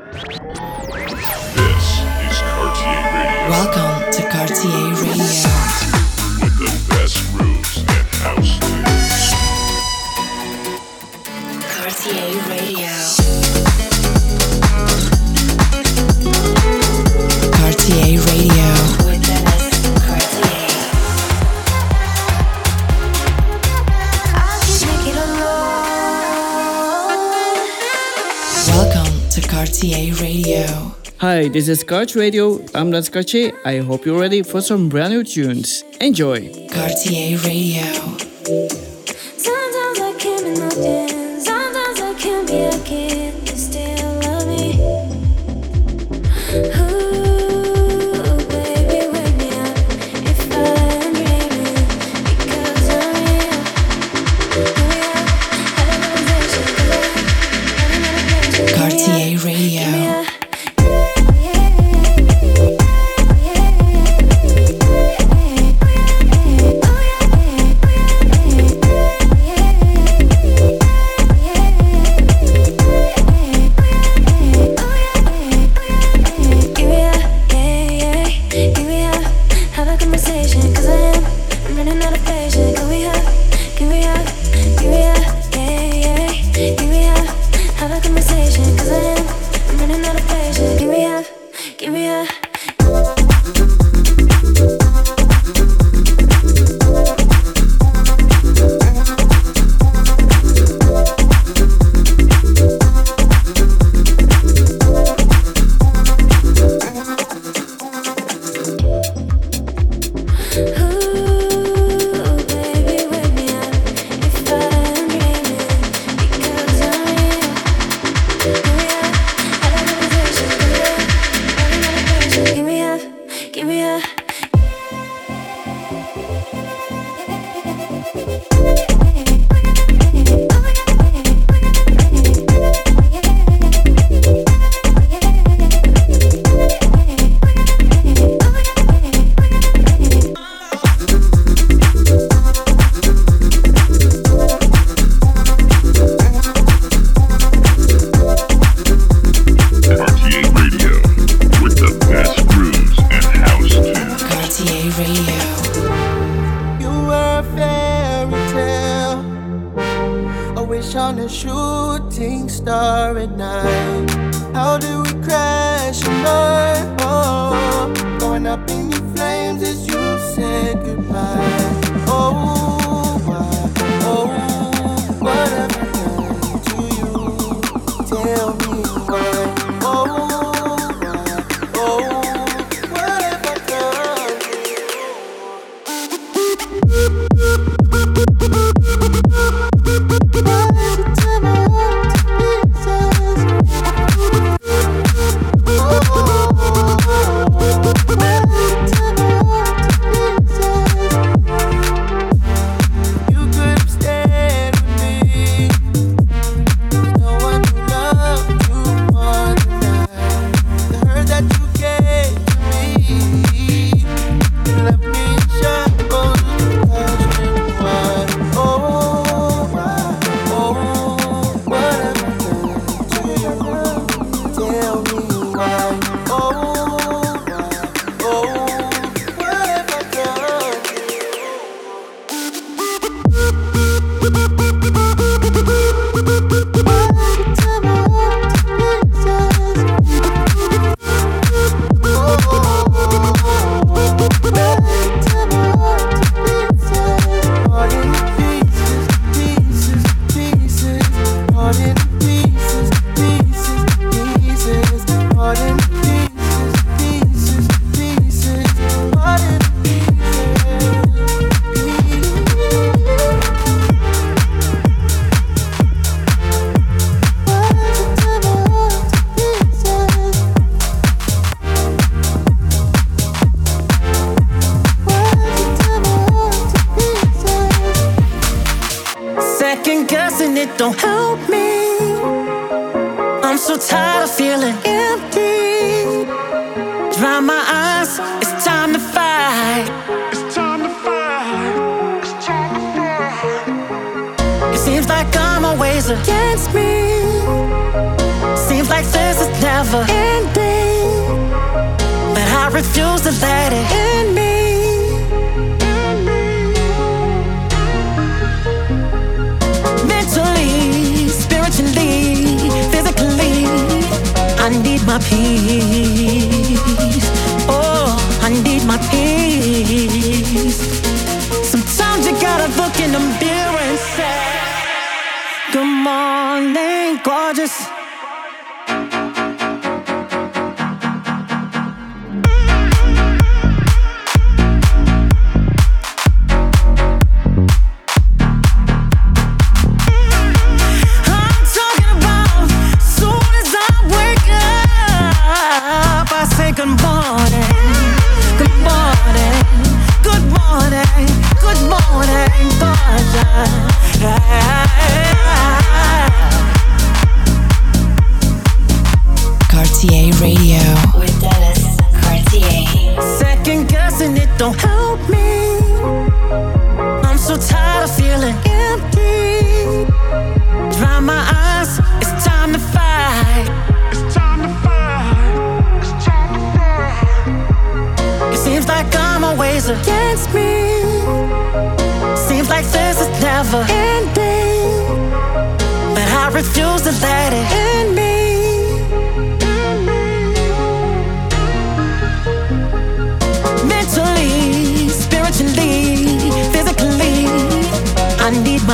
This is Cartier Radio. Welcome to Cartier Radio. Hi, this is Cartier Radio. I'm Lance Cartier. I hope you're ready for some brand new tunes. Enjoy. Cartier Radio. Sometimes I can't imagine, sometimes I can't be a kid,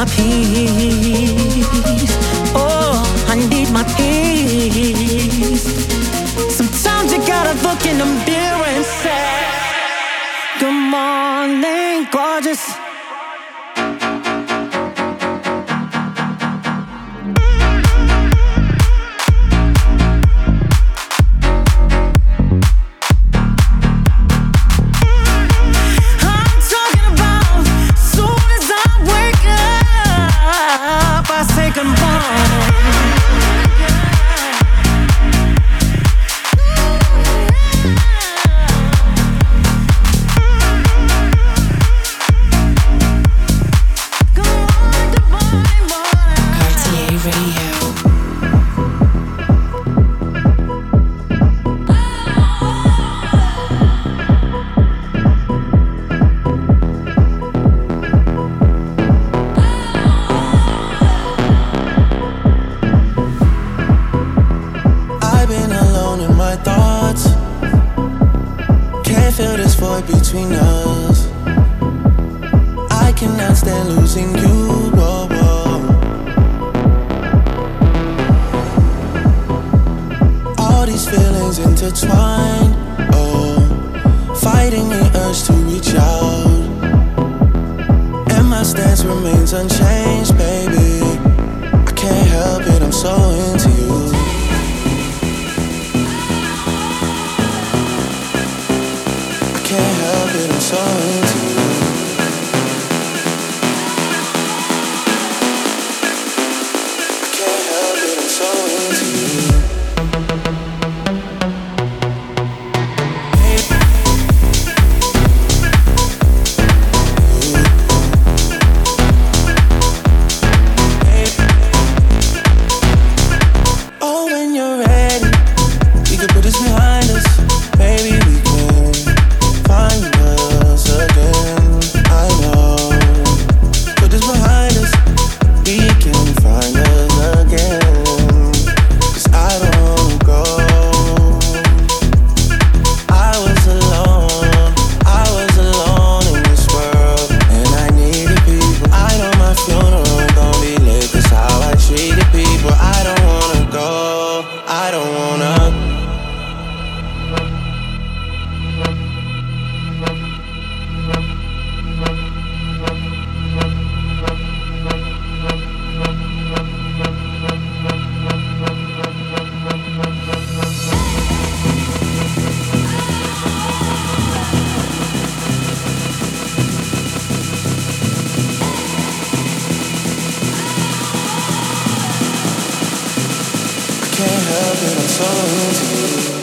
peace. Between us. solitude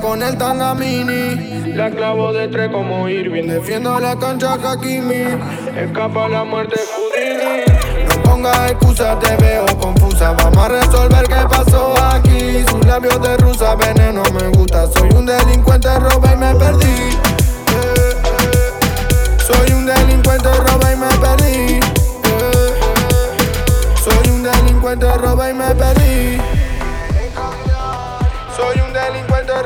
con el tangamini. La clavo de tres como Irving. Defiendo la cancha Hakimi. Escapa la muerte Houdini. No pongas excusas, te veo confusa. Vamos a resolver qué pasó aquí. Sus labios de rusa, veneno me gusta. Soy un delincuente, robé y me perdí. Eh, eh. Soy un delincuente, robé y me perdí. Eh, Soy un delincuente, robé y me perdí.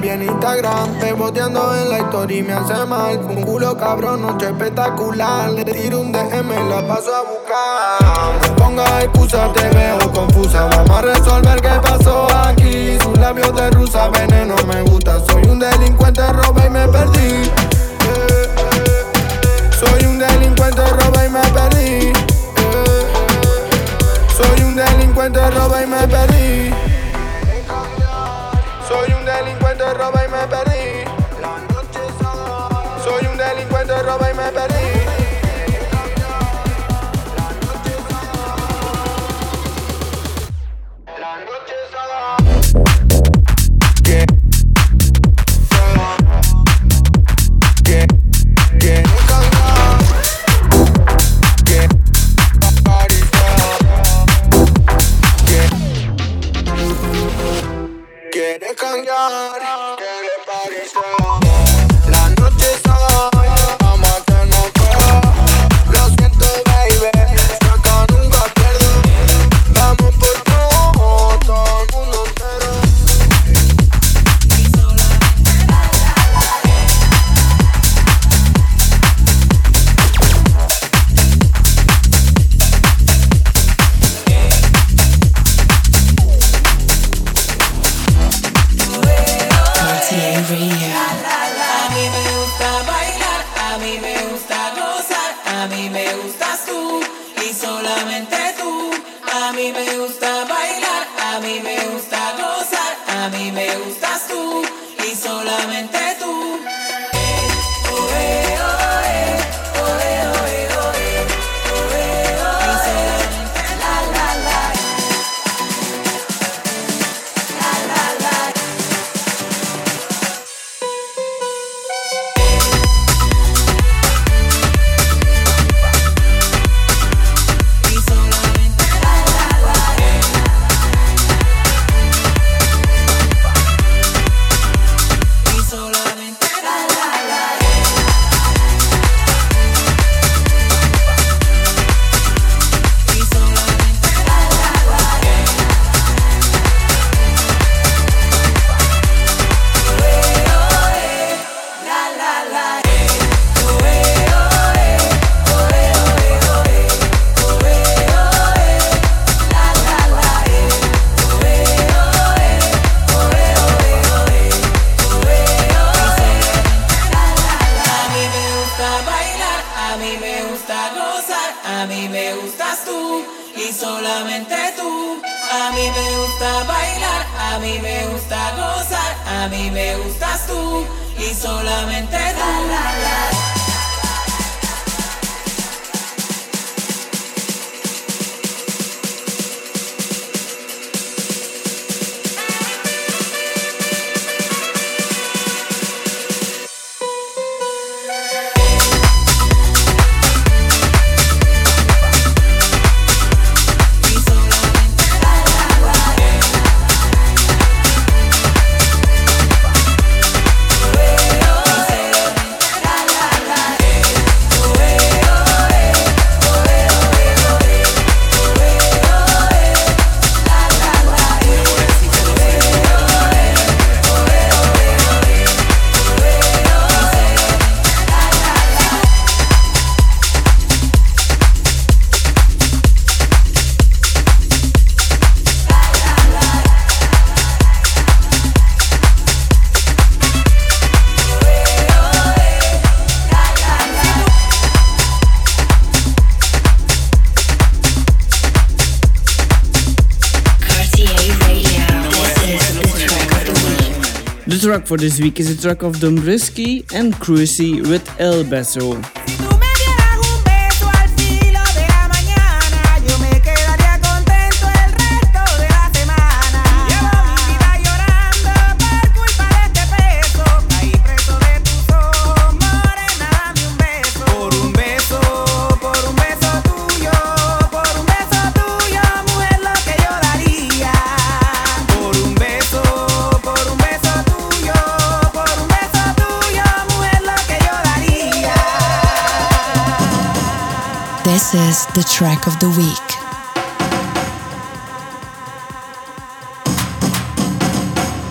vi en Instagram. Peboteando en la historia y me hace mal. Un culo cabrón, noche espectacular. Le tiro un DM, la paso a buscar. No pongas excusas, te veo confusa. Vamos a resolver qué pasó aquí. Sus labios de rusa, veneno me gusta. Soy un delincuente, robé y me perdí. Soy un delincuente, robé y me perdí. Soy un delincuente, robé y me perdí delincuente, roba y me perdí. Soy un delincuente, roba y me perdí. Quiere cambiar, quiere parecer. A mí me gustas tú y solamente tú. A mí me gusta bailar, a mí me gusta gozar, a mí me gustas tú y solamente tú. for this week is a track of Dombrisky and Cruisy with El Beso. This is the track of the week.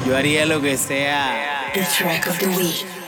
Yo haría lo que sea. The track of the week.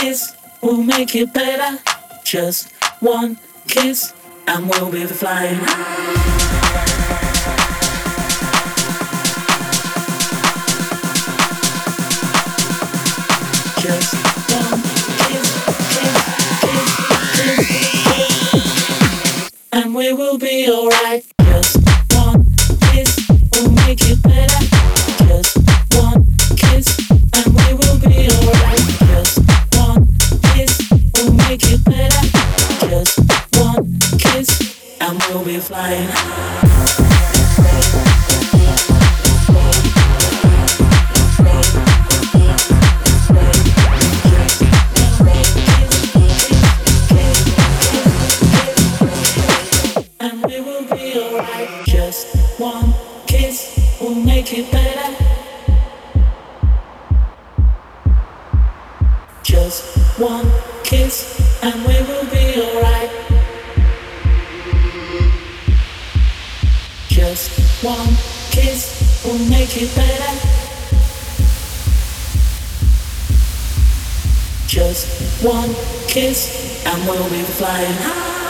Kiss will make it better. Just one kiss and we'll be flying high. Just one kiss, kiss, kiss, kiss, kiss. And we will be alright. Just one kiss will make it better. Just one kiss and we will be alright. And we'll be flying. And and we'll be flying high.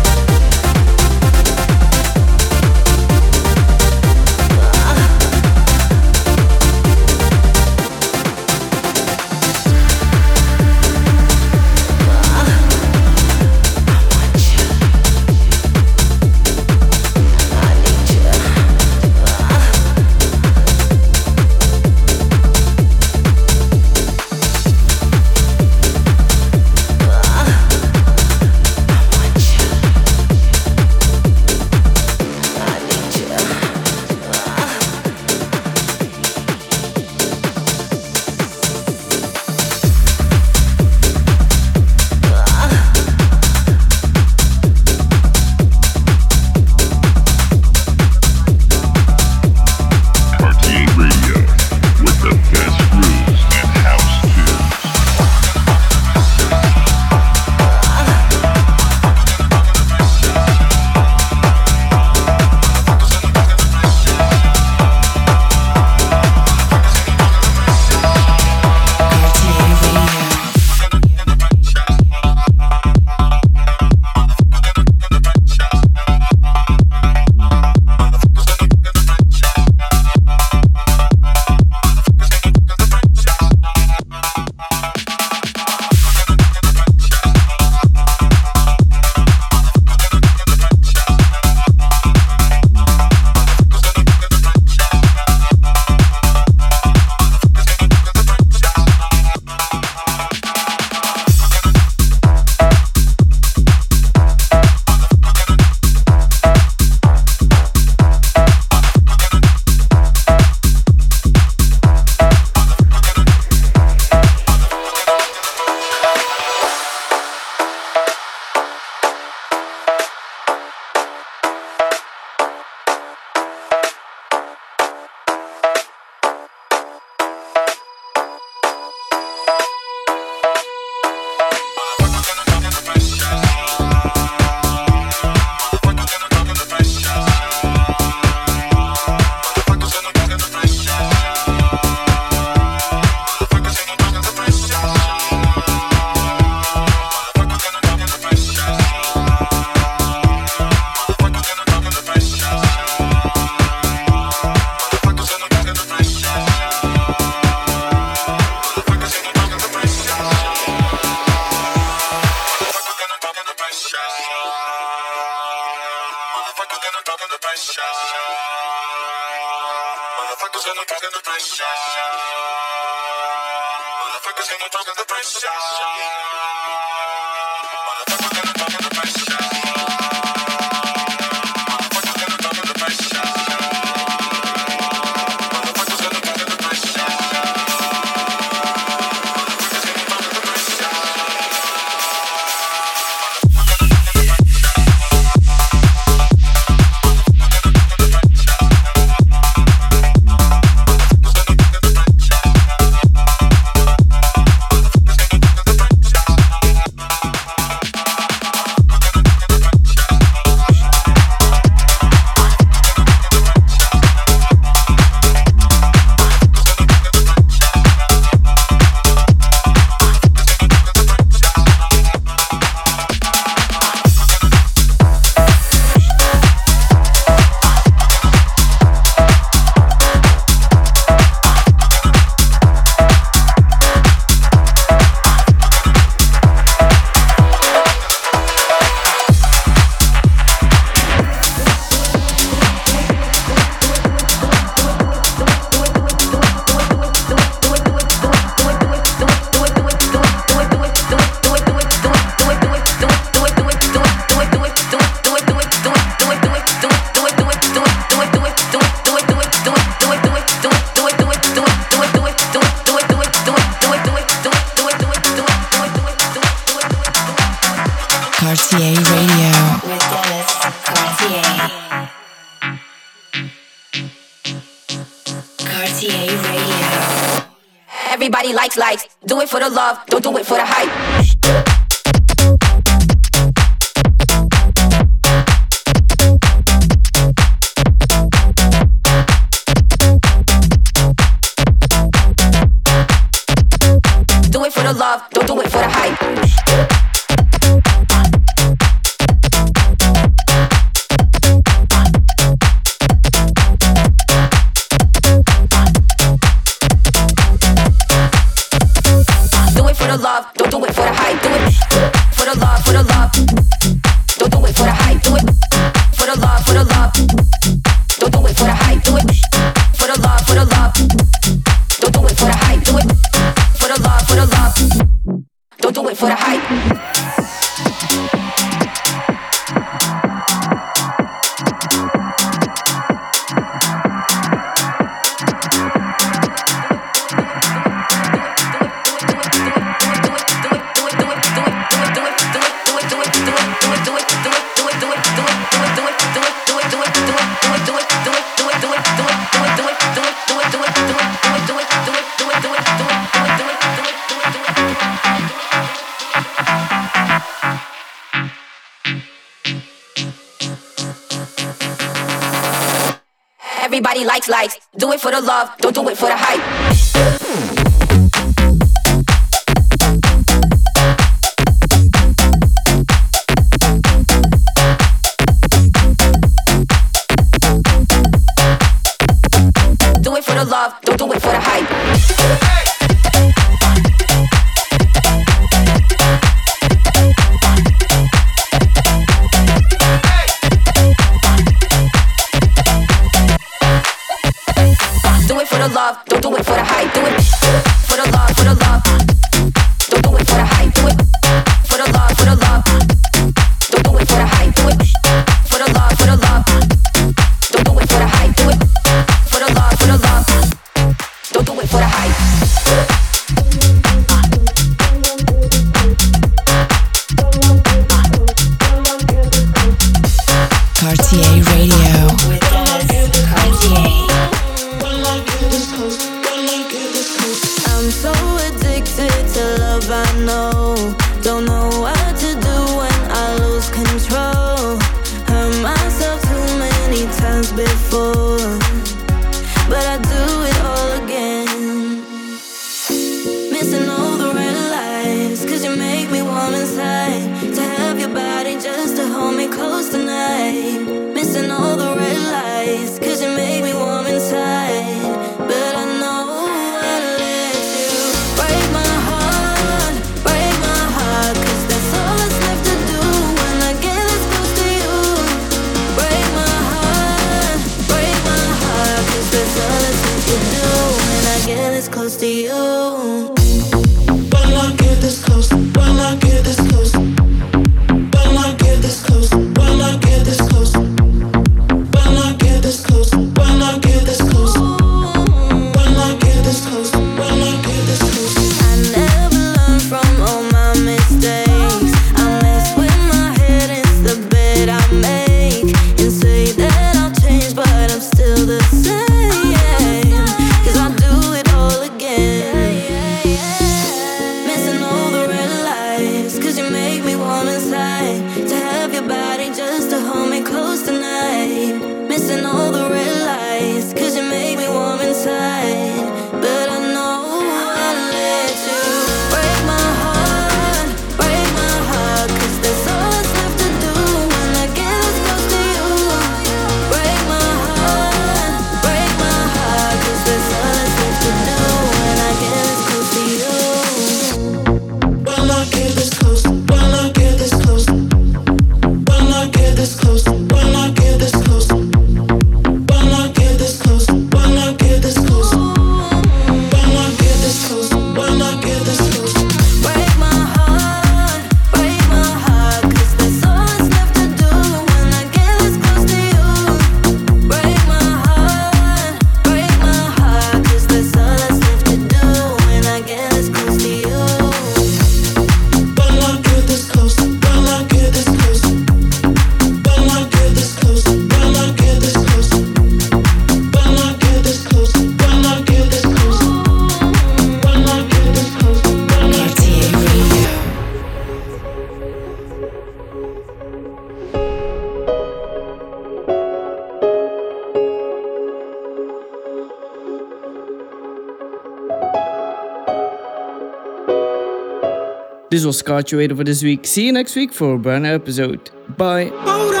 Catch you later for this week. See you next week for a brand new episode. Bye.